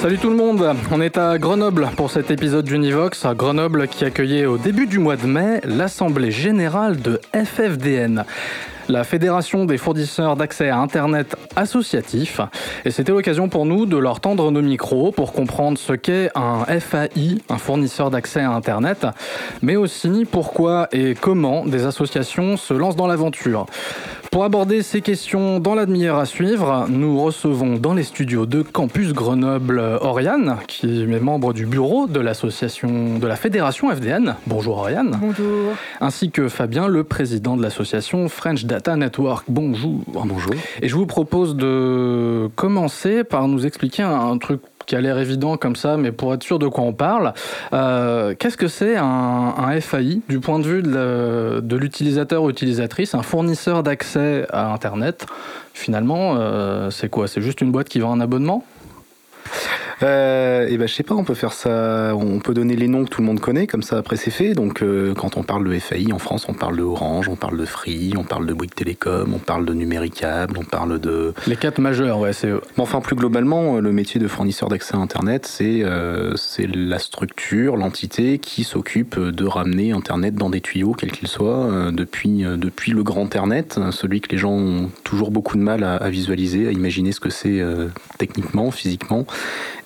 Salut tout le monde, on est à Grenoble pour cet épisode d'Univox, à Grenoble qui accueillait au début du mois de mai l'Assemblée Générale de FFDN la Fédération des fournisseurs d'accès à Internet associatif. Et c'était l'occasion pour nous de leur tendre nos micros pour comprendre ce qu'est un FAI, un fournisseur d'accès à Internet, mais aussi pourquoi et comment des associations se lancent dans l'aventure. Pour aborder ces questions dans la demi-heure à suivre, nous recevons dans les studios de Campus Grenoble Oriane, qui est membre du bureau de l'association de la Fédération FDN. Bonjour Oriane. Bonjour. Ainsi que Fabien, le président de l'association French Data Network. Bonjour. Bonjour. Et je vous propose de commencer par nous expliquer un truc qui a l'air évident comme ça, mais pour être sûr de quoi on parle, euh, qu'est-ce que c'est un, FAI du point de vue de l'utilisateur ou utilisatrice, un fournisseur d'accès à Internet Finalement, euh, c'est quoi? C'est juste une boîte qui vend un abonnement? Euh, et ben je sais pas, on peut faire ça, on peut donner les noms que tout le monde connaît, comme ça après c'est fait. Donc euh, quand on parle de FAI en France, on parle de Orange, on parle de Free, on parle de Bouygues Télécom, on parle de Numéricable, on parle de... Les quatre majeurs, ouais, c'est eux. enfin plus globalement, le métier de fournisseur d'accès à Internet, c'est euh, c'est la structure, l'entité qui s'occupe de ramener Internet dans des tuyaux, quels qu'ils soient, euh, depuis, depuis le grand Internet, celui que les gens ont toujours beaucoup de mal à, à visualiser, à imaginer ce que c'est techniquement, physiquement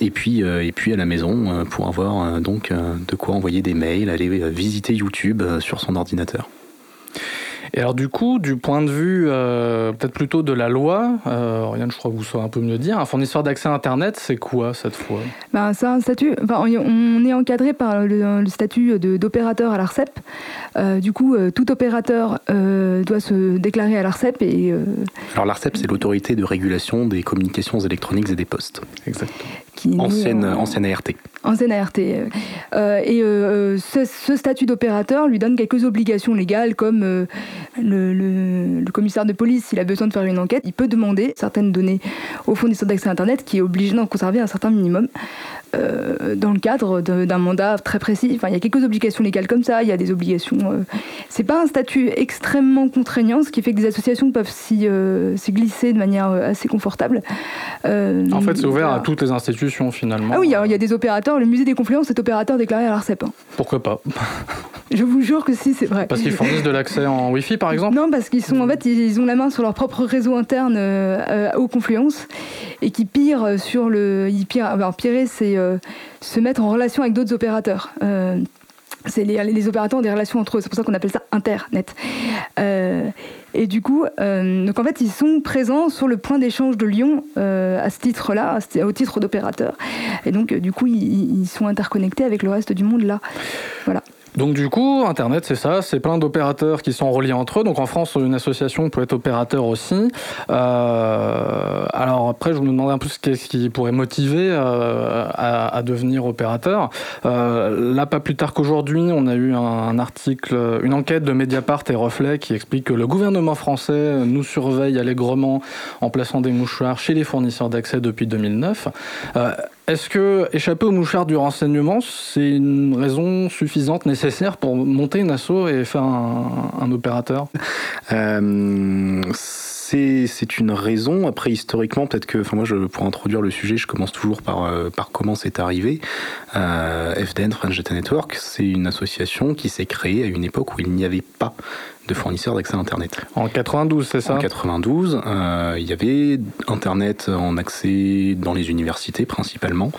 et puis, euh, et puis à la maison euh, pour avoir euh, donc de quoi envoyer des mails, aller visiter YouTube sur son ordinateur. Et alors du coup, du point de vue euh, peut-être plutôt de la loi, euh, Oriane, je crois que vous saurez un peu mieux dire, un fournisseur d'accès à Internet, c'est quoi cette fois? Ben, C'est un statut, enfin, on est encadré par le, statut d'opérateur à l'ARCEP. Euh, du coup, tout opérateur doit se déclarer à l'ARCEP. Et, Alors l'ARCEP, c'est l'autorité de régulation des communications électroniques et des postes. Exactement. Ancienne, ancienne ART. Ancienne ART. et ce, ce, statut d'opérateur lui donne quelques obligations légales comme le, commissaire de police, s'il a besoin de faire une enquête, il peut demander certaines données au fournisseur d'accès à Internet qui est obligé d'en conserver un certain minimum. Euh, dans le cadre d'un mandat très précis. Enfin, il y a quelques obligations légales comme ça, il y a des obligations. Euh, c'est pas un statut extrêmement contraignant, ce qui fait que des associations peuvent s'y euh, glisser de manière assez confortable. en fait, c'est ouvert à toutes les institutions finalement. Ah oui, il y, a des opérateurs. Le musée des Confluences est opérateur déclaré à l'ARCEP. Hein. Pourquoi pas? Je vous jure que si, c'est vrai. Parce qu'ils fournissent de l'accès en Wi-Fi, par exemple? Non, parce qu'ils sont en fait, ils ont la main sur leur propre réseau interne aux Confluences et qui pirent sur le. Ils pirent, alors, pirer, c'est euh, se mettre en relation avec d'autres opérateurs. Euh, c'est les, opérateurs ont des relations entre eux, c'est pour ça qu'on appelle ça Internet. Euh, et du coup, donc en fait, ils sont présents sur le point d'échange de Lyon à ce titre-là, au titre d'opérateur. Et donc, du coup, ils, ils, sont interconnectés avec le reste du monde là. Voilà. Donc du coup, Internet, c'est ça, c'est plein d'opérateurs qui sont reliés entre eux. Donc en France, une association peut être opérateur aussi. Euh, alors après, je me demandais un peu ce qui pourrait motiver euh, à, devenir opérateur. Euh, là, pas plus tard qu'aujourd'hui, on a eu un, article, une enquête de Mediapart et Reflet qui explique que le gouvernement français nous surveille allègrement en plaçant des mouchoirs chez les fournisseurs d'accès depuis 2009. Est-ce que échapper aux mouchards du renseignement, c'est une raison suffisante, nécessaire pour monter une asso et faire un, opérateur? Euh, c'est une raison. Après, historiquement, peut-être que, enfin moi, pour introduire le sujet, je commence toujours par, euh, par comment c'est arrivé. Euh, FDN, French Data Network, c'est une association qui s'est créée à une époque où il n'y avait pas de fournisseurs d'accès à Internet. En 92, c'est ça? En 92, euh, il y avait Internet en accès dans les universités principalement.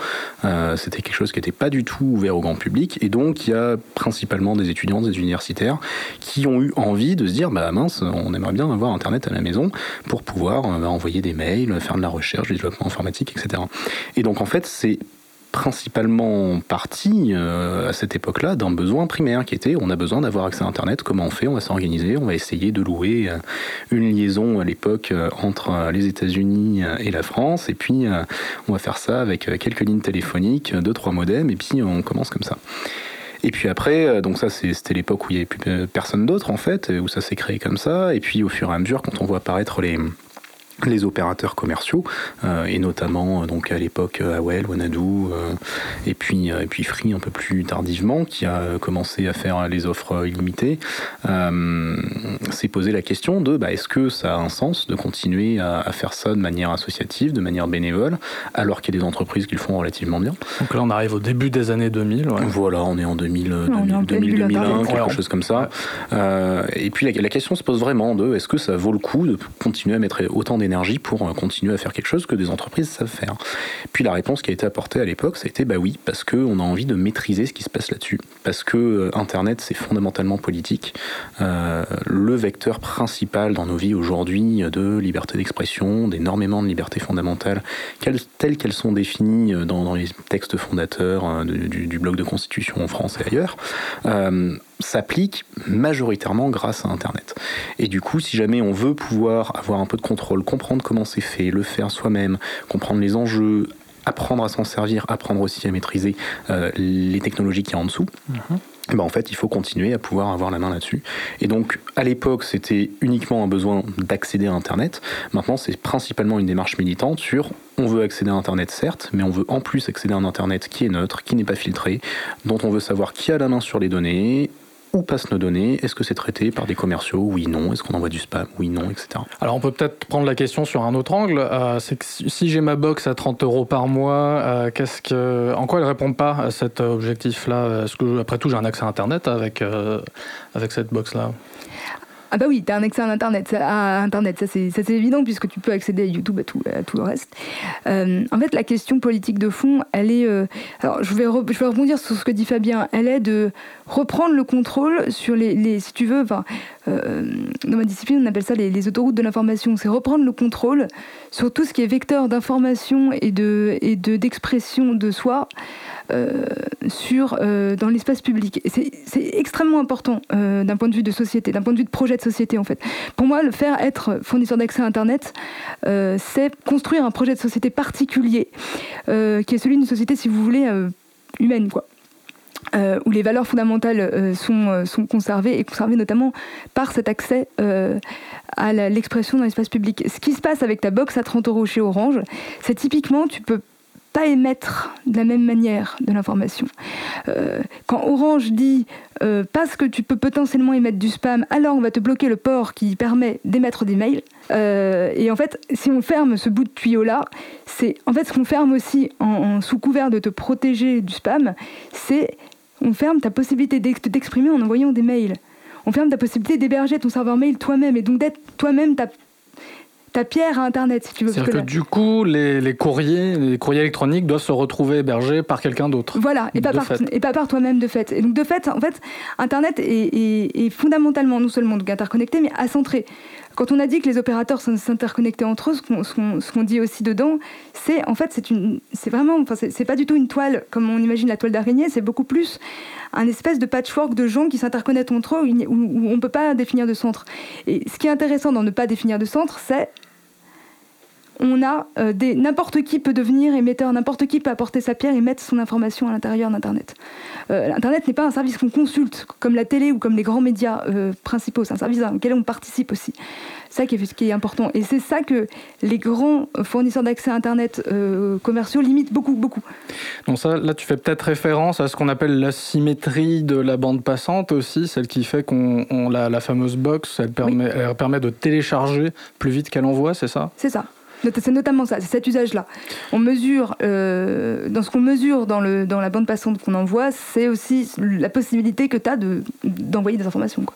Euh, c'était quelque chose qui n'était pas du tout ouvert au grand public. Et donc, il y a principalement des étudiants, des universitaires qui ont eu envie de se dire, bah mince, on aimerait bien avoir Internet à la maison pour pouvoir euh, envoyer des mails, faire de la recherche, du développement informatique, etc. Et donc, en fait, c'est principalement parti à cette époque-là d'un besoin primaire qui était on a besoin d'avoir accès à Internet, comment on fait On va s'organiser, on va essayer de louer une liaison à l'époque entre les États-Unis et la France, et puis on va faire ça avec quelques lignes téléphoniques, deux, trois modems, et puis on commence comme ça. Et puis après, donc ça c'était l'époque où il n'y avait plus personne d'autre en fait, où ça s'est créé comme ça. Et puis au fur et à mesure, quand on voit apparaître les, les opérateurs commerciaux euh, et notamment euh, donc à l'époque euh, AOL, Wanadu et puis et puis Free un peu plus tardivement qui a commencé à faire les offres illimitées s'est posé la question de bah, est-ce que ça a un sens de continuer à, faire ça de manière associative, de manière bénévole alors qu'il y a des entreprises qui le font relativement bien? Donc là on arrive au début des années 2000. Voilà, on est en 2000, 2000 2001, quelque chose comme ça. et puis la, la, question se pose vraiment de est-ce que ça vaut le coup de continuer à mettre autant d'énergie pour euh, continuer à faire quelque chose que des entreprises savent faire. Puis la réponse qui a été apportée à l'époque, ça a été bah oui, parce qu'on a envie de maîtriser ce qui se passe là-dessus. Parce que euh, Internet, c'est fondamentalement politique. Euh, le vecteur principal dans nos vies aujourd'hui de liberté d'expression, d'énormément de libertés fondamentales, telles qu'elles sont définies dans, les textes fondateurs du, du, bloc de constitution en France et ailleurs, s'applique majoritairement grâce à Internet. Et du coup, si jamais on veut pouvoir avoir un peu de contrôle, comprendre comment c'est fait, le faire soi-même, comprendre les enjeux, apprendre à s'en servir, apprendre aussi à maîtriser euh, les technologies qui y a en dessous, mhm. ben en fait, il faut continuer à pouvoir avoir la main là-dessus. Et donc, à l'époque, c'était uniquement un besoin d'accéder à Internet. Maintenant, c'est principalement une démarche militante sur on veut accéder à Internet, certes, mais on veut en plus accéder à un Internet qui est neutre, qui n'est pas filtré, dont on veut savoir qui a la main sur les données, où passent nos données? Est-ce que c'est traité par des commerciaux? Oui, non. Est-ce qu'on envoie du spam? Oui, non, etc. Alors on peut peut-être prendre la question sur un autre angle. Euh, c'est que si j'ai ma box à 30 euros par mois, euh, qu'est-ce que, en quoi elle répond pas à cet objectif-là? Est-ce que après tout j'ai un accès à Internet avec euh, avec cette box-là? Ah bah oui, tu as un accès à Internet, à Internet ça c'est évident puisque tu peux accéder à YouTube, à tout, à tout le reste. Euh, en fait, la question politique de fond, elle est... Euh, alors, je vais, rebondir sur ce que dit Fabien. Elle est de reprendre le contrôle sur les... si tu veux, euh, dans ma discipline, on appelle ça les, les autoroutes de l'information. C'est reprendre le contrôle sur tout ce qui est vecteur d'information et de et d'expression de, de soi sur, euh, dans l'espace public. C'est extrêmement important euh, d'un point de vue de société, d'un point de vue de projet de société en fait. Pour moi, le faire être fournisseur d'accès à Internet, c'est construire un projet de société particulier, qui est celui d'une société, si vous voulez, humaine, quoi. où les valeurs fondamentales sont, sont conservées et conservées notamment par cet accès à l'expression dans l'espace public. Ce qui se passe avec ta box à 30 euros chez Orange, c'est typiquement, tu peux pas émettre de la même manière de l'information. Euh, quand Orange dit euh, parce que tu peux potentiellement émettre du spam, alors on va te bloquer le port qui permet d'émettre des mails. Euh, et en fait, si on ferme ce bout de tuyau là, c'est en fait ce qu'on ferme aussi en, sous couvert de te protéger du spam, c'est on ferme ta possibilité d'exprimer en envoyant des mails. On ferme ta possibilité d'héberger ton serveur mail toi-même et donc d'être toi-même ta ta pierre à Internet, si tu veux. C'est-à-dire que, du coup, les, courriers, les courriers électroniques doivent se retrouver hébergés par quelqu'un d'autre. Voilà, et pas, par, et pas par toi-même de fait. Et donc de fait, en fait, Internet est, fondamentalement non seulement interconnecté, mais acentré. Quand on a dit que les opérateurs s'interconnectaient entre eux, ce qu'on dit aussi dedans, c'est en fait c'est vraiment, enfin c'est pas du tout une toile comme on imagine la toile d'araignée, c'est beaucoup plus un espèce de patchwork de gens qui s'interconnectent entre eux où on ne peut pas définir de centre. Et ce qui est intéressant dans ne pas définir de centre, c'est on a euh, des n'importe qui peut devenir émetteur, n'importe qui peut apporter sa pierre et mettre son information à l'intérieur d'Internet. Euh, Internet n'est pas un service qu'on consulte comme la télé ou comme les grands médias euh, principaux, c'est un service auquel on participe aussi. C'est ça qui est, qui est important. Et c'est ça que les grands fournisseurs d'accès à Internet commerciaux limitent beaucoup, beaucoup. Donc ça, là, tu fais peut-être référence à ce qu'on appelle l'asymétrie de la bande passante aussi, celle qui fait qu'on la, la, fameuse box, elle permet, elle permet de télécharger plus vite qu'elle envoie, c'est ça? C'est ça. C'est notamment ça, c'est cet usage-là. On mesure, euh, dans ce qu'on mesure dans, le, dans la bande passante qu'on envoie, c'est aussi la possibilité que tu as d'envoyer des informations. Quoi.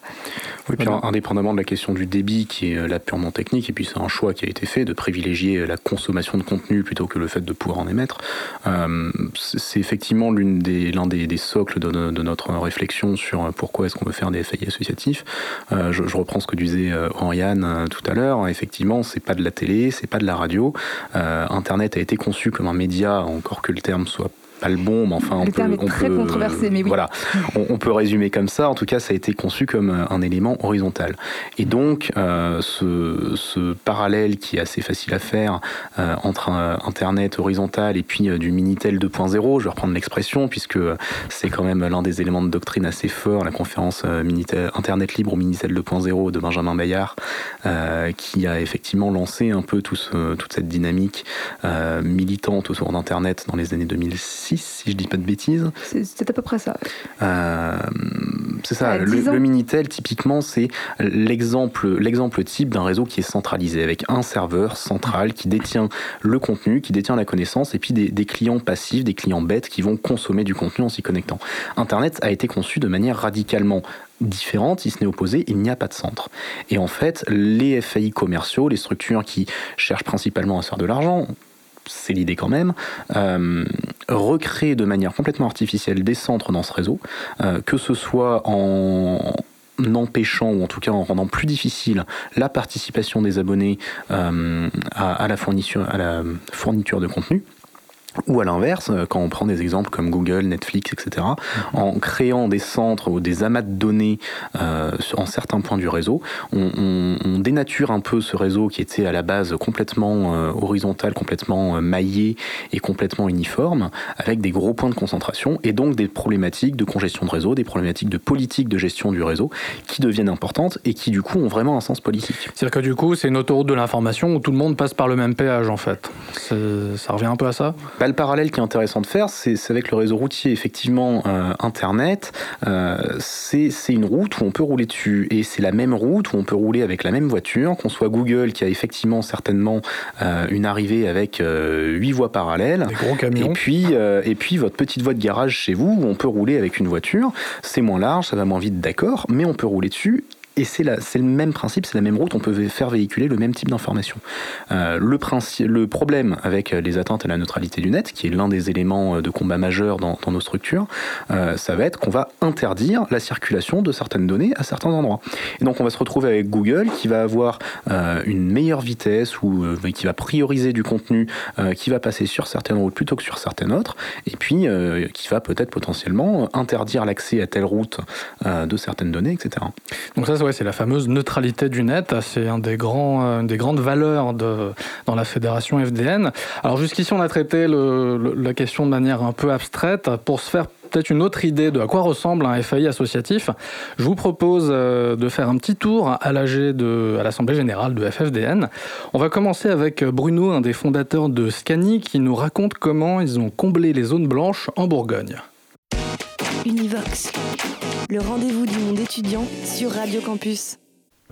Oui, puis indépendamment de la question du débit, qui est euh, là purement technique, et puis c'est un choix qui a été fait de privilégier la consommation de contenu plutôt que le fait de pouvoir en émettre, euh, c'est effectivement l'un des, des, des, socles de, notre réflexion sur pourquoi est-ce qu'on veut faire des FAI associatifs. je, reprends ce que disait Henri-Anne tout à l'heure. Effectivement, c'est pas de la télé, c'est pas de la radio. Euh, Internet a été conçu comme un média, encore que le terme soit pas le bon, mais enfin, on Le peut, terme est on très peut- controversé, mais oui. Voilà, on, on peut résumer comme ça. En tout cas, ça a été conçu comme euh, un élément horizontal. Et donc, euh, ce, ce parallèle qui est assez facile à faire euh, entre un Internet horizontal et puis euh, du Minitel 2.0, je vais reprendre l'expression, puisque c'est quand même l'un des éléments de doctrine assez forts, la conférence Minitel- Internet libre au Minitel 2.0 de Benjamin Bayard, qui a effectivement lancé un peu tout ce- toute cette dynamique militante autour d'Internet dans les années 2006, si je dis pas de bêtises. C'est à peu près ça. Euh, c'est ça, le, 10 ans. le Minitel, typiquement, c'est l'exemple type d'un réseau qui est centralisé, avec un serveur central qui détient le contenu, qui détient la connaissance, et puis des, des clients passifs, des clients bêtes qui vont consommer du contenu en s'y connectant. Internet a été conçu de manière radicalement différente, si ce n'est opposée, il n'y a pas de centre. Et en fait, les FAI commerciaux, les structures qui cherchent principalement à se faire de l'argent, c'est l'idée quand même, euh, recréer de manière complètement artificielle des centres dans ce réseau, euh, que ce soit en empêchant ou en tout cas en rendant plus difficile la participation des abonnés euh, à, la fourniture de contenu. Ou à l'inverse, euh, quand on prend des exemples comme Google, Netflix, etc., en créant des centres ou des amas de données euh, en certains points du réseau, on, dénature un peu ce réseau qui était à la base complètement euh, horizontal, complètement maillé et complètement uniforme, avec des gros points de concentration et donc des problématiques de congestion de réseau, des problématiques de politique de gestion du réseau qui deviennent importantes et qui du coup ont vraiment un sens politique. C'est-à-dire que du coup, c'est une autoroute de l'information où tout le monde passe par le même péage en fait. Ça revient un peu à ça? Bah, le parallèle qui est intéressant de faire, c'est avec le réseau routier. Effectivement, euh, Internet, euh, c'est une route où on peut rouler dessus. Et c'est la même route où on peut rouler avec la même voiture, qu'on soit Google qui a effectivement certainement euh, une arrivée avec euh, huit voies parallèles. Des gros Et camions. puis, euh, et puis votre petite voie de garage chez vous où on peut rouler avec une voiture. C'est moins large, ça va moins vite, d'accord, mais on peut rouler dessus. Et c'est le même principe, c'est la même route, on peut faire véhiculer le même type d'information. Euh, le, problème avec les atteintes à la neutralité du net, qui est l'un des éléments euh, de combat majeurs dans, nos structures, euh, ça va être qu'on va interdire la circulation de certaines données à certains endroits. Et donc on va se retrouver avec Google qui va avoir une meilleure vitesse ou qui va prioriser du contenu qui va passer sur certaines routes plutôt que sur certaines autres, et puis qui va peut-être potentiellement interdire l'accès à telle route de certaines données, etc. Donc ça, ouais, c'est la fameuse neutralité du net. C'est un des grands, euh, une des grandes valeurs de, dans la fédération FDN. Alors jusqu'ici, on a traité la question de manière un peu abstraite. Pour se faire peut-être une autre idée de à quoi ressemble un FAI associatif, je vous propose euh, de faire un petit tour à de, à l'Assemblée Générale de FFDN. On va commencer avec Bruno, un des fondateurs de Scani, qui nous raconte comment ils ont comblé les zones blanches en Bourgogne. Univox, le rendez-vous du monde étudiant sur Radio Campus.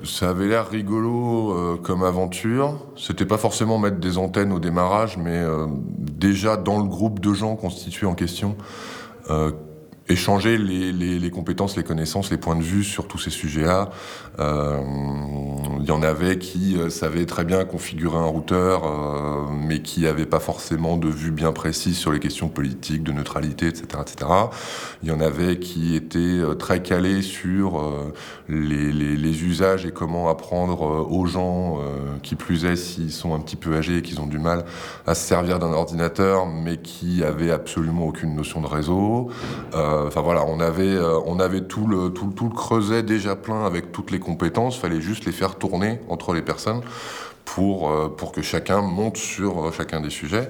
Ça avait l'air rigolo euh, comme aventure. C'était pas forcément mettre des antennes au démarrage, mais euh, déjà dans le groupe de gens constitués en question, euh, échanger les, les- les compétences, les connaissances, les points de vue sur tous ces sujets-là. Euh, Il y en avait qui euh, savaient très bien configurer un routeur, euh, mais qui n'avaient pas forcément de vue bien précise sur les questions politiques, de neutralité, etc., etc. Il y en avait qui étaient euh, très calés sur euh, les, les- usages et comment apprendre aux gens, qui plus est s'ils sont un petit peu âgés et qu'ils ont du mal à se servir d'un ordinateur, mais qui avaient absolument aucune notion de réseau. Euh, Enfin voilà, on avait, euh, tout, le, creuset déjà plein avec toutes les compétences, fallait juste les faire tourner entre les personnes pour, euh, pour que chacun monte sur euh, chacun des sujets.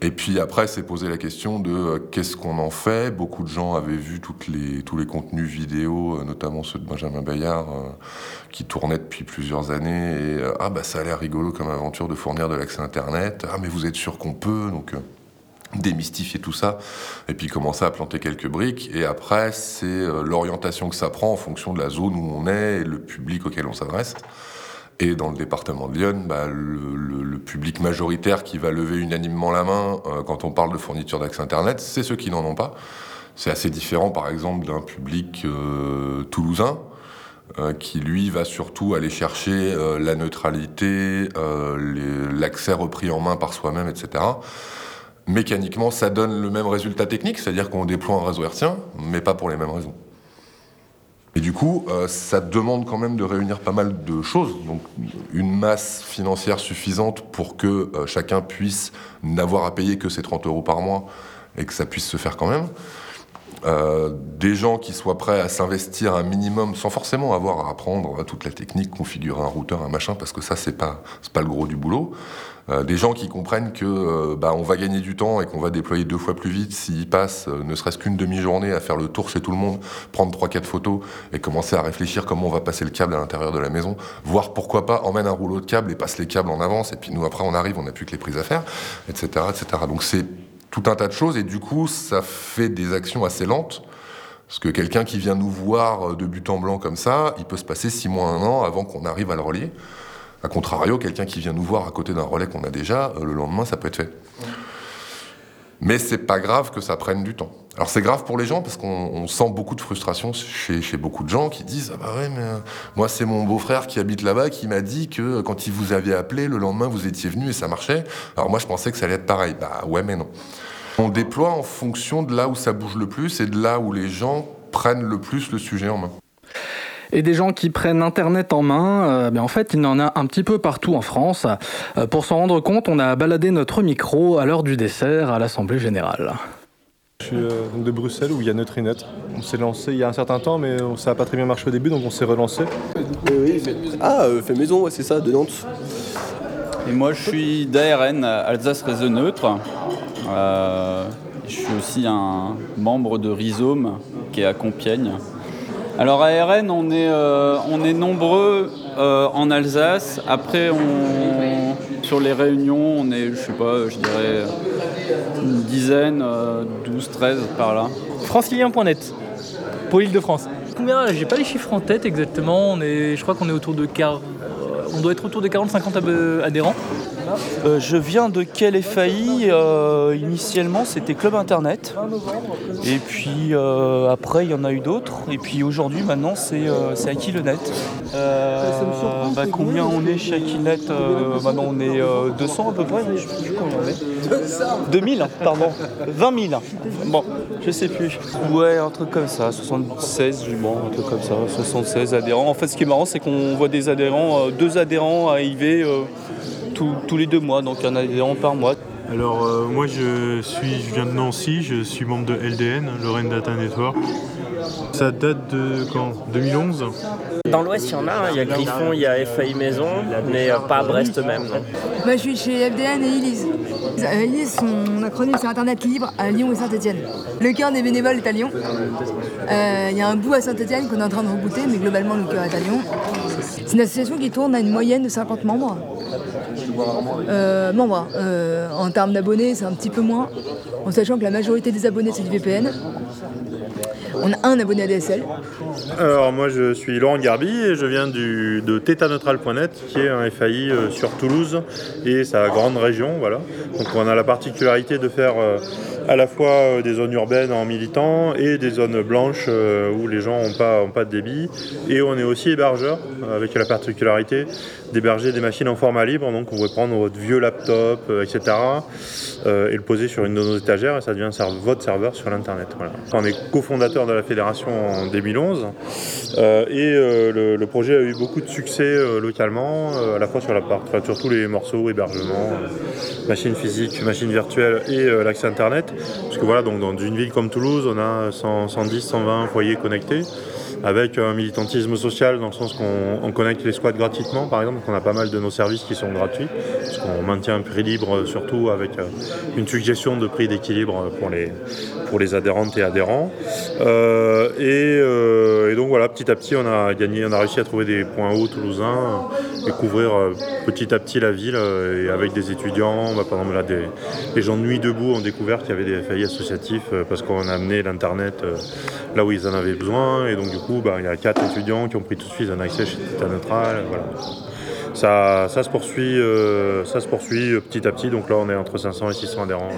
Et puis après, c'est posé la question de euh, qu'est-ce qu'on en fait? Beaucoup de gens avaient vu tous les contenus vidéo, euh, notamment ceux de Benjamin Bayard, euh, qui tournaient depuis plusieurs années. Et euh, ah bah ça a l'air rigolo comme aventure de fournir de l'accès Internet. Ah mais vous êtes sûr qu'on peut? Donc euh, démystifier tout ça et puis commencer à planter quelques briques. Et après, c'est euh, l'orientation que ça prend en fonction de la zone où on est et le public auquel on s'adresse. Et dans le département de Lyon, bah, le, public majoritaire qui va lever unanimement la main euh, quand on parle de fourniture d'accès Internet, c'est ceux qui n'en ont pas. C'est assez différent, par exemple, d'un public euh, toulousain, qui lui va surtout aller chercher la neutralité, l'accès repris en main par soi-même, etc. Mécaniquement, ça donne le même résultat technique, c'est-à-dire qu'on déploie un réseau hertzien, mais pas pour les mêmes raisons. Et du coup, euh, ça demande quand même de réunir pas mal de choses. Donc, une masse financière suffisante pour que euh, chacun puisse n'avoir à payer que ses 30 euros par mois et que ça puisse se faire quand même. Euh, des gens qui soient prêts à s'investir un minimum sans forcément avoir à apprendre toute la technique, configurer un routeur, un machin, parce que ça c'est pas pas le gros du boulot. Euh, des gens qui comprennent que euh, bah, on va gagner du temps et qu'on va déployer deux fois plus vite s'ils passent ne serait-ce qu'une demi-journée à faire le tour chez tout le monde, prendre trois quatre photos et commencer à réfléchir comment on va passer le câble à l'intérieur de la maison, voir pourquoi pas emmène un rouleau de câble et passe les câbles en avance et puis nous après on arrive, on n'a plus que les prises à faire, etc., etc. Donc c'est tout un tas de choses et du coup ça fait des actions assez lentes parce que quelqu'un qui vient nous voir de but en blanc comme ça, il peut se passer six mois, un an avant qu'on arrive à le relier. A contrario, quelqu'un qui vient nous voir à côté d'un relais qu'on a déjà, le lendemain ça peut être fait. Mais c'est pas grave que ça prenne du temps. Alors c'est grave pour les gens parce qu'on sent beaucoup de frustration chez, chez, beaucoup de gens qui disent ah bah ouais mais euh, moi c'est mon beau-frère qui habite là-bas qui m'a dit que quand il vous avait appelé le lendemain vous étiez venu et ça marchait. Alors moi je pensais que ça allait être pareil. Bah ouais mais non. On déploie en fonction de là où ça bouge le plus et de là où les gens prennent le plus le sujet en main. Et des gens qui prennent Internet en main, euh, ben en fait, il y en a un petit peu partout en France. Euh, pour s'en rendre compte, on a baladé notre micro à l'heure du dessert à l'Assemblée Générale. Je suis euh, de Bruxelles où il y a Neutrinet. On s'est lancé il y a un certain temps, mais ça n'a pas très bien marché au début, donc on s'est relancé. Oui, ah, fait maison, c'est ça, de Nantes. Et moi, je suis d'ARN, Alsace Réseau Neutre. je suis aussi un membre de Rhizome qui est à Compiègne. Alors à RN, on est, euh, on est nombreux euh, en Alsace. Après, on, sur les réunions, on est, je sais pas, je dirais une dizaine, 12, euh, 13 par là. Francilien.net pour l'île de France. Combien J'ai pas les chiffres en tête exactement. On est, je crois qu'on est autour de on doit être autour de 40-50 adhérents. Euh, je viens de quel FAI euh, Initialement, c'était Club Internet. Et puis euh, après, il y en a eu d'autres. Et puis aujourd'hui, maintenant, c'est Akilenet. Bah, combien on est chez Akilenet Maintenant, on est 200 à peu près. Je sais plus combien on est. 2000, pardon. 20 000. Bon, je sais plus. Ouais, un truc comme ça. 76, bon, un truc comme ça. 76 adhérents. En fait, ce qui est marrant, c'est qu'on voit des adhérents, deux adhérents tous les deux mois, donc il y en a adhérents par mois. Alors euh, moi je suis, je viens de Nancy, je suis membre de LDN, Lorraine Data Network. Ça date de quand? 2011 Dans l'Ouest, il y en a, hein. il y a Griffon, il y a FAI Maison, mais euh, pas à Brest même. Moi je suis chez FDN et Elise. Elise, son acronyme c'est Internet Libre à Lyon et Saint-Etienne. Le cœur des bénévoles est à Lyon. Euh, il y a un bout à Saint-Etienne qu'on est en train de rebooter, mais globalement le cœur est à Lyon. C'est une association qui tourne à une moyenne de 50 membres. Euh, membres. Euh, en termes d'abonnés, c'est un petit peu moins, en sachant que la majorité des abonnés, c'est du VPN. On a un abonné à DSL. Alors moi je suis Laurent Garbi et je viens du, de tetaneutral.net qui est un FAI euh, sur Toulouse et sa grande région. Voilà. Donc on a la particularité de faire à la fois euh, des zones urbaines en militant et des zones blanches euh, où les gens n'ont pas, de débit. Et on est aussi hébergeur, avec la particularité d'héberger des machines en format libre. Donc on pourrait prendre votre vieux laptop, euh, etc. et le poser sur une de nos étagères et ça devient votre serveur sur l'Internet. On est cofondateur de la fédération en 2011 et le, projet a eu beaucoup de succès localement, à la fois sur la part, sur tous les morceaux, hébergement, machine physique, machine virtuelle et l'accès Internet. Parce que voilà, donc dans une ville comme Toulouse, on a 110, 120 foyers connectés avec un militantisme social dans le sens qu'on connecte les squats gratuitement par exemple, donc on a pas mal de nos services qui sont gratuits, parce qu'on maintient un prix libre surtout avec euh, une suggestion de prix d'équilibre pour les, pour les adhérentes et adhérents. Euh, euh, et, donc voilà, petit à petit on a gagné, on a réussi à trouver des points hauts toulousains et couvrir petit à petit la ville avec des étudiants, bah, par là des, les gens de Nuit Debout ont découvert qu'il y avait des FAI associatifs parce qu'on a amené l'internet là où ils en avaient besoin et donc du coup bah, il y a quatre étudiants qui ont pris tout de suite un accès chez Tita Neutral. Ça, se poursuit, euh, ça se poursuit euh, petit à petit. Donc là, on est entre 500 et 600 adhérents.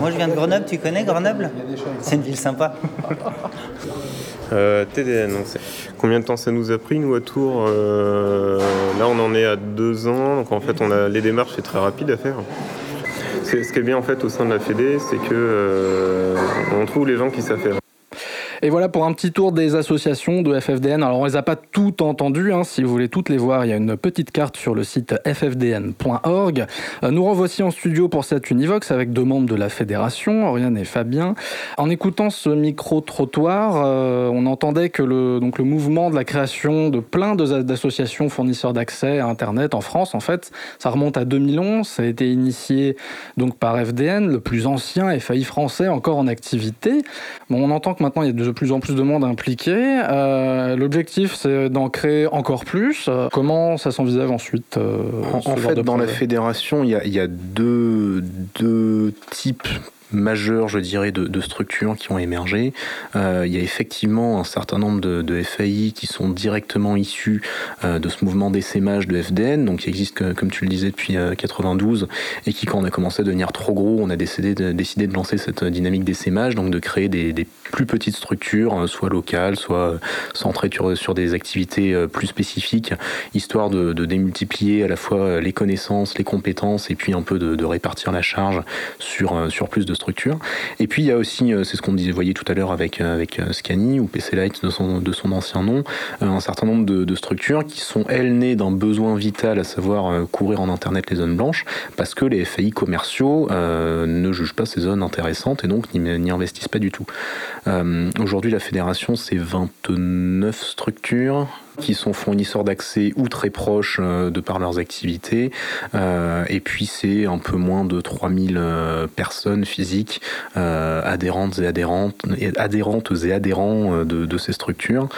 Moi, je viens de Grenoble. Tu connais Grenoble? C'est une ville sympa. Euh, TDN, combien de temps ça nous a pris nous à Tours Là on en est à deux ans, donc en fait on a les démarches c'est très rapide à faire. Ce qui est bien en fait au sein de la Fédé, c'est que on trouve les gens qui savent faire. Et voilà pour un petit tour des associations de FFDN. Alors on les a pas toutes entendues, hein. si vous voulez toutes les voir, il y a une petite carte sur le site ffdn.org. Euh, nous revoici en studio pour cette Univox avec deux membres de la fédération, Oriane et Fabien. En écoutant ce micro-trottoir, euh, on entendait que le, donc le mouvement de la création de plein d'associations fournisseurs d'accès à Internet en France, en fait, ça remonte à 2011, ça a été initié donc par FDN, le plus ancien FAI français encore en activité. Bon, on entend que maintenant il y a de plus en plus de monde impliqué. Euh, L'objectif c'est d'en créer encore plus. comment ça s'envisage ensuite euh, En, fait, dans la fédération, il y y a deux, deux types majeurs, je dirais, de, structures qui ont émergé. Euh, il y a effectivement un certain nombre de, FAI qui sont directement issus euh, de ce mouvement d'essaimage de FDN, donc qui existe, comme tu le disais, depuis 92, euh, et qui, quand on a commencé à devenir trop gros, on a décidé de, décidé de lancer cette dynamique d'essaimage, donc de créer des, plus petites structures, soit locales, soit centrées sur, des activités plus spécifiques, histoire de, démultiplier à la fois les connaissances, les compétences, et puis un peu de, répartir la charge sur, sur plus de Et puis il y a aussi, euh, c'est ce qu'on disait, voyez tout à l'heure avec, euh, avec euh, Scani ou PC Light de son, de son ancien nom, un certain nombre de, structures qui sont elles nées d'un besoin vital, à savoir couvrir en Internet les zones blanches, parce que les FAI commerciaux ne jugent pas ces zones intéressantes et donc n'y investissent pas du tout. Aujourd'hui, la fédération, c'est 29 structures, qui sont fournisseurs d'accès ou très proches euh, de par leurs activités. Euh, et puis c'est un peu moins de 3000 euh, personnes physiques adhérentes et adhérentes, adhérentes et adhérents de, ces structures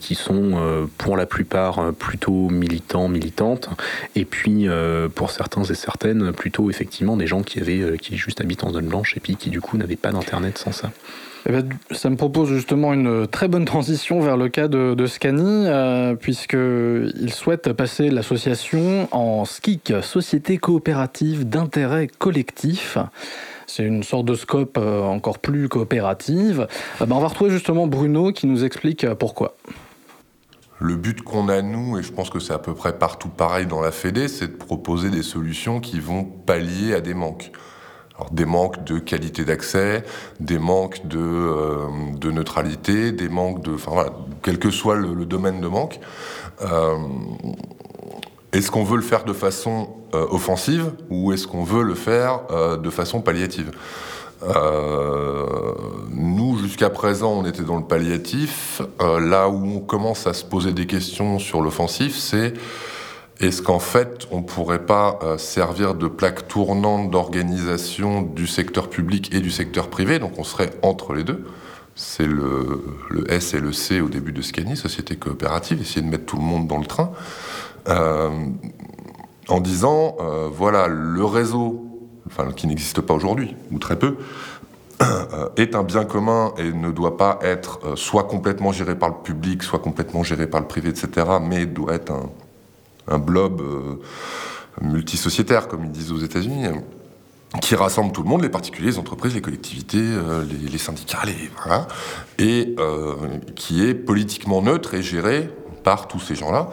qui sont pour la plupart plutôt militants, militantes. Et puis pour certains et certaines plutôt effectivement des gens qui avaient qui juste habitent en zone blanche et puis qui du coup n'avaient pas d'internet sans ça. Eh ben, ça me propose justement une très bonne transition vers le cas de, de Scani, euh, puisqu'il souhaite passer l'association en SKIC, Société coopérative d'intérêt collectif. C'est une sorte de scope euh, encore plus coopérative. Euh, ben, on va retrouver justement Bruno qui nous explique pourquoi. Le but qu'on a, nous, et je pense que c'est à peu près partout pareil dans la Fédé, c'est de proposer des solutions qui vont pallier à des manques. Des manques de qualité d'accès, des manques de, euh, de, neutralité, des manques de... Enfin voilà, quel que soit le, domaine de manque. Euh, est-ce qu'on veut le faire de façon euh, offensive ou est-ce qu'on veut le faire de façon palliative? Nous, jusqu'à présent, on était dans le palliatif. là où on commence à se poser des questions sur l'offensif, c'est est-ce qu'en fait, on ne pourrait pas euh, servir de plaque tournante d'organisation du secteur public et du secteur privé? Donc on serait entre les deux. C'est le, S et le C au début de Scani, Société coopérative, essayer de mettre tout le monde dans le train. Euh, en disant, euh, voilà, le réseau, qui n'existe pas aujourd'hui, ou très peu, est un bien commun et ne doit pas être soit complètement géré par le public, soit complètement géré par le privé, etc., mais doit être un, un blob euh, multisociétaire, comme ils disent aux États-Unis, qui rassemble tout le monde, les particuliers, les entreprises, les collectivités, euh, les, syndicats, les, voilà, et euh, qui est politiquement neutre et géré par tous ces gens-là.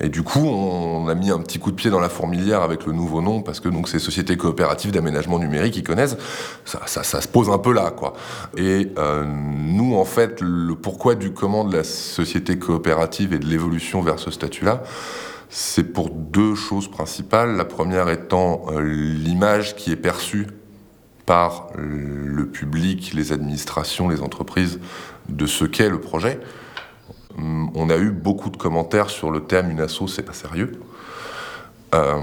Et du coup, on a mis un petit coup de pied dans la fourmilière avec le nouveau nom, parce que donc ces sociétés coopératives d'aménagement numérique, ils connaissent, ça, se pose un peu là, quoi. Et nous, en fait, le pourquoi du comment de la société coopérative et de l'évolution vers ce statut-là, c'est pour deux choses principales. La première étant euh, l'image qui est perçue par le public, les administrations, les entreprises de ce qu'est le projet. Hum, on a eu beaucoup de commentaires sur le thème une asso, c'est pas sérieux. Euh,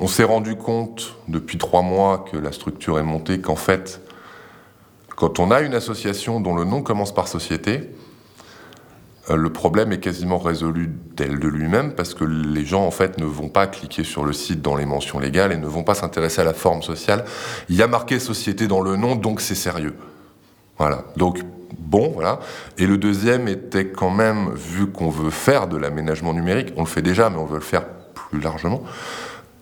on s'est rendu compte depuis trois mois que la structure est montée qu'en fait, quand on a une association dont le nom commence par société, le problème est quasiment résolu d'elle de lui-même parce que les gens en fait ne vont pas cliquer sur le site dans les mentions légales et ne vont pas s'intéresser à la forme sociale. Il y a marqué société dans le nom, donc c'est sérieux. Voilà. Donc bon, voilà. Et le deuxième était quand même, vu qu'on veut faire de l'aménagement numérique, on le fait déjà, mais on veut le faire plus largement,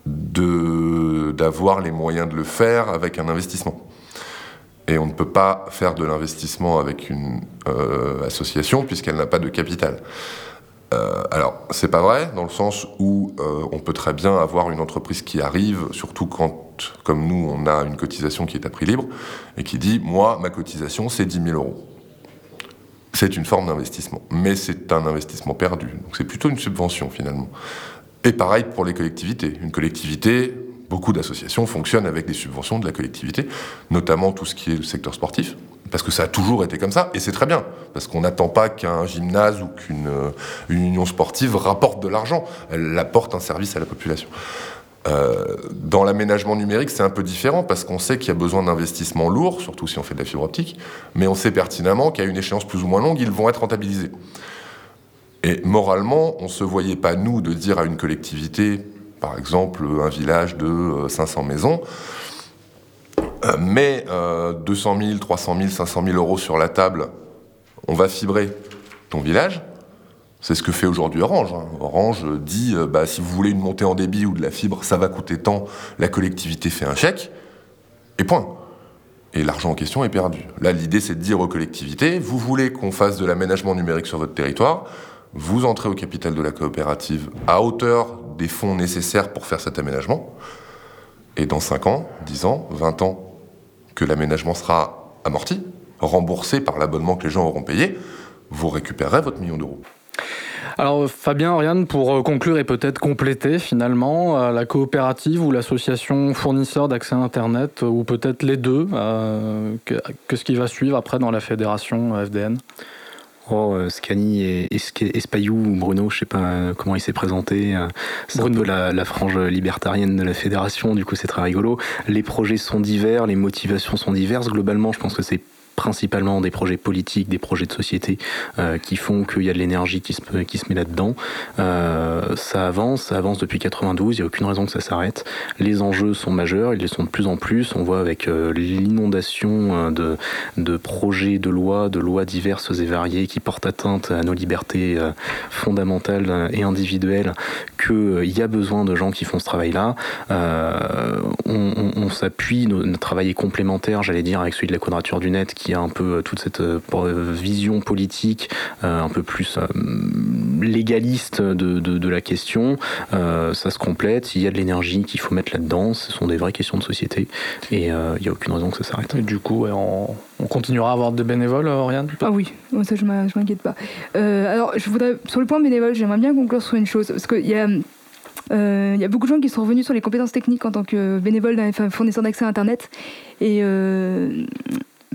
d'avoir les moyens de le faire avec un investissement. Et on ne peut pas faire de l'investissement avec une euh, association puisqu'elle n'a pas de capital. Euh, alors, c'est pas vrai, dans le sens où euh, on peut très bien avoir une entreprise qui arrive, surtout quand, comme nous, on a une cotisation qui est à prix libre, et qui dit Moi, ma cotisation, c'est 10 000 euros. c'est une forme d'investissement. Mais c'est un investissement perdu. Donc c'est plutôt une subvention finalement. Et pareil pour les collectivités. Une collectivité, beaucoup d'associations fonctionnent avec des subventions de la collectivité, notamment tout ce qui est le secteur sportif, parce que ça a toujours été comme ça, et c'est très bien, parce qu'on n'attend pas qu'un gymnase ou qu'une euh, union sportive rapporte de l'argent, elle apporte un service à la population. Euh, dans l'aménagement numérique, c'est un peu différent parce qu'on sait qu'il y a besoin d'investissements lourds, surtout si on fait de la fibre optique, mais on sait pertinemment qu'à une échéance plus ou moins longue, ils vont être rentabilisés. Et moralement, on ne se voyait pas, nous, de dire à une collectivité, par exemple un village de 500 euh, maisons, euh, mets 200 000, 300 000, 500 000 euros sur la table, on va fibrer ton village. C'est ce que fait aujourd'hui Orange. Hein. Orange dit, euh, bah, si vous voulez une montée en débit ou de la fibre, ça va coûter tant, la collectivité fait un chèque, et point. Et l'argent en question est perdu. Là, l'idée, c'est de dire aux collectivités, vous voulez qu'on fasse de l'aménagement numérique sur votre territoire, vous entrez au capital de la coopérative à hauteur des fonds nécessaires pour faire cet aménagement. Et dans 5 ans, 10 ans, 20 ans, que l'aménagement sera amorti, remboursé par l'abonnement que les gens auront payé, vous récupérerez votre million d'euros. Alors Fabien, Oriane, pour euh, conclure et peut-être compléter finalement, euh, la coopérative ou l'association fournisseur d'accès à Internet, ou peut-être les deux, euh, qu'est-ce qui va suivre après dans la fédération FDN Oh, Scani et Espayou ou Bruno, je sais pas comment il s'est présenté. C'est un peu la, la, frange libertarienne de la fédération, du coup c'est très rigolo. Les projets sont divers, les motivations sont diverses. Globalement, je pense que c'est principalement des projets politiques, des projets de société euh, qui font qu'il y a de l'énergie qui se, met là-dedans. Euh, ça avance, ça avance depuis 92, il n'y a aucune raison que ça s'arrête. Les enjeux sont majeurs, ils les sont de plus en plus. On voit avec euh, l'inondation de, projets de lois, de lois diverses et variées qui portent atteinte à nos libertés fondamentales et individuelles, qu'il y a besoin de gens qui font ce travail-là. on, on, s'appuie, notre travail est complémentaire, j'allais dire, avec celui de la quadrature du net qui a un peu euh, toute cette euh, vision politique euh, un peu plus légaliste de, de, la question. ça se complète, il y a de l'énergie qu'il faut mettre là-dedans, ce sont des vraies questions de société et il n'y a aucune raison que ça s'arrête. Et du coup, on, on, continuera à avoir des bénévoles, Oriane? Ah oui, ça je m'inquiète pas. alors, je voudrais, sur le point bénévole, j'aimerais bien conclure sur une chose, parce qu'il y a... Il y a beaucoup de gens qui sont revenus sur les compétences techniques en tant que bénévole d'un fournisseur d'accès à Internet. Et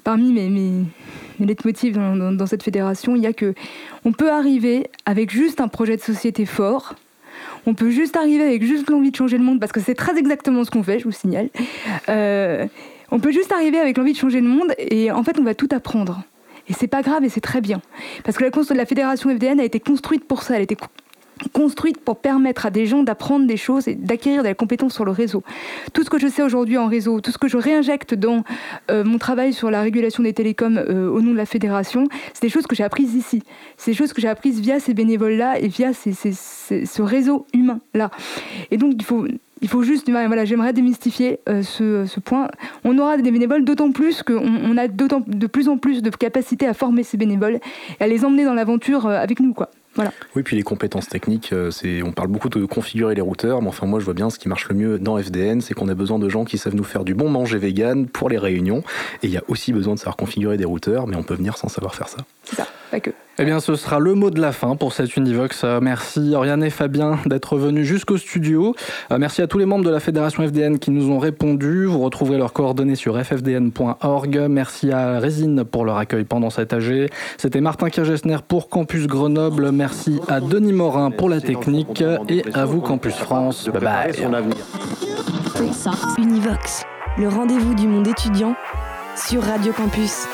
parmi mes, mes, leitmotivs dans, cette fédération, il y a que on peut arriver avec juste un projet de société fort. On peut juste arriver avec juste l'envie de changer le monde, parce que c'est très exactement ce qu'on fait, je vous signale. Euh, on peut juste arriver avec l'envie de changer le monde, et en fait, on va tout apprendre. Et c'est pas grave, et c'est très bien. Parce que la, la fédération FDN a été construite pour ça. Construite pour permettre à des gens d'apprendre des choses et d'acquérir des compétences sur le réseau. Tout ce que je sais aujourd'hui en réseau, tout ce que je réinjecte dans euh, mon travail sur la régulation des télécoms euh, au nom de la fédération, c'est des choses que j'ai apprises ici. C'est des choses que j'ai apprises via ces bénévoles-là et via ce réseau humain-là. Et donc, il faut, il faut juste, voilà, j'aimerais démystifier euh, ce, point. On aura des bénévoles d'autant plus qu'on on a de plus en plus de capacité à former ces bénévoles et à les emmener dans l'aventure avec nous, quoi. Oui, puis les compétences techniques, euh, c'est, on parle beaucoup de configurer les routeurs, mais enfin moi je vois bien ce qui marche le mieux dans FDN, c'est qu'on a besoin de gens qui savent nous faire du bon manger vegan pour les réunions, et il y a aussi besoin de savoir configurer des routeurs, mais on peut venir sans savoir faire ça. C'est ça, pas que. Eh bien, ce sera le mot de la fin pour cette Univox. Euh, merci Oriane et Fabien d'être venus jusqu'au studio. Euh, merci à tous les membres de la Fédération FDN qui nous ont répondu. Vous retrouverez leurs coordonnées sur ffdn.org. Merci à Résine pour leur accueil pendant cet AG. C'était Martin Kirgesner pour Campus Grenoble. Merci à Denis Morin pour la technique et à vous Campus France. Bye bye. Univox, le rendez-vous du monde étudiant sur Radio Campus.